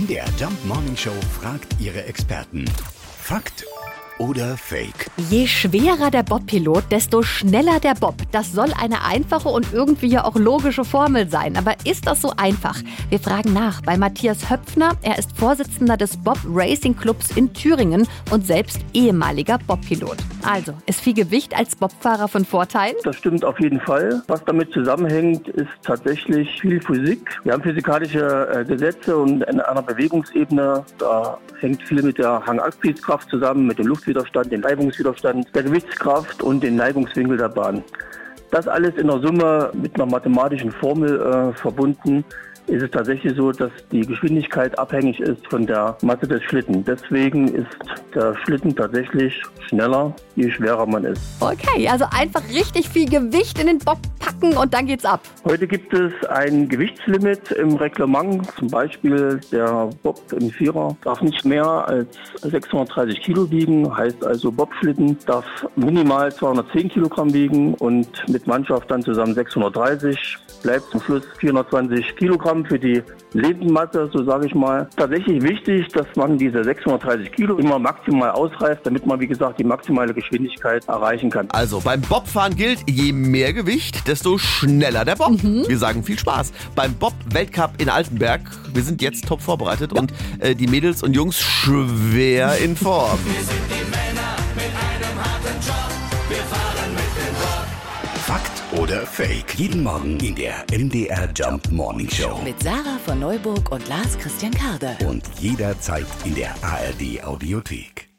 MDR Jump Morning Show fragt ihre Experten. Fakt oder Fake? Je schwerer der Bobpilot, desto schneller der Bob. Das soll eine einfache und irgendwie ja auch logische Formel sein. Aber ist das so einfach? Wir fragen nach bei Matthias Höpfner. Er ist Vorsitzender des Bob Racing Clubs in Thüringen und selbst ehemaliger Bobpilot. Also, ist viel Gewicht als Bobfahrer von Vorteil? Das stimmt auf jeden Fall. Was damit zusammenhängt, ist tatsächlich viel Physik. Wir haben physikalische äh, Gesetze und in einer Bewegungsebene, da hängt viel mit der Hangaktivkraft zusammen, mit dem Luftwiderstand, dem Reibungswiderstand, der Gewichtskraft und dem Neigungswinkel der Bahn. Das alles in der Summe mit einer mathematischen Formel äh, verbunden ist es tatsächlich so, dass die Geschwindigkeit abhängig ist von der Masse des Schlitten. Deswegen ist der Schlitten tatsächlich schneller, je schwerer man ist. Okay, also einfach richtig viel Gewicht in den Bob packen und dann geht's ab. Heute gibt es ein Gewichtslimit im Reglement. Zum Beispiel der Bob im Vierer darf nicht mehr als 630 Kilo wiegen. Heißt also Bobschlitten darf minimal 210 Kilogramm wiegen und mit Mannschaft dann zusammen 630. Bleibt zum Schluss 420 Kilogramm für die Lebensmasse, so sage ich mal. Tatsächlich wichtig, dass man diese 630 Kilo immer maximal ausreißt, damit man, wie gesagt, die maximale Geschwindigkeit erreichen kann. Also beim Bobfahren gilt, je mehr Gewicht, desto schneller der Bob. Wir sagen viel Spaß. Beim Bob-Weltcup in Altenberg, wir sind jetzt top vorbereitet und äh, die Mädels und Jungs schwer in Form. Oder Fake? Jeden Morgen in der MDR Jump Morning Show. Mit Sarah von Neuburg und Lars Christian Karde. Und jederzeit in der ARD Audiothek.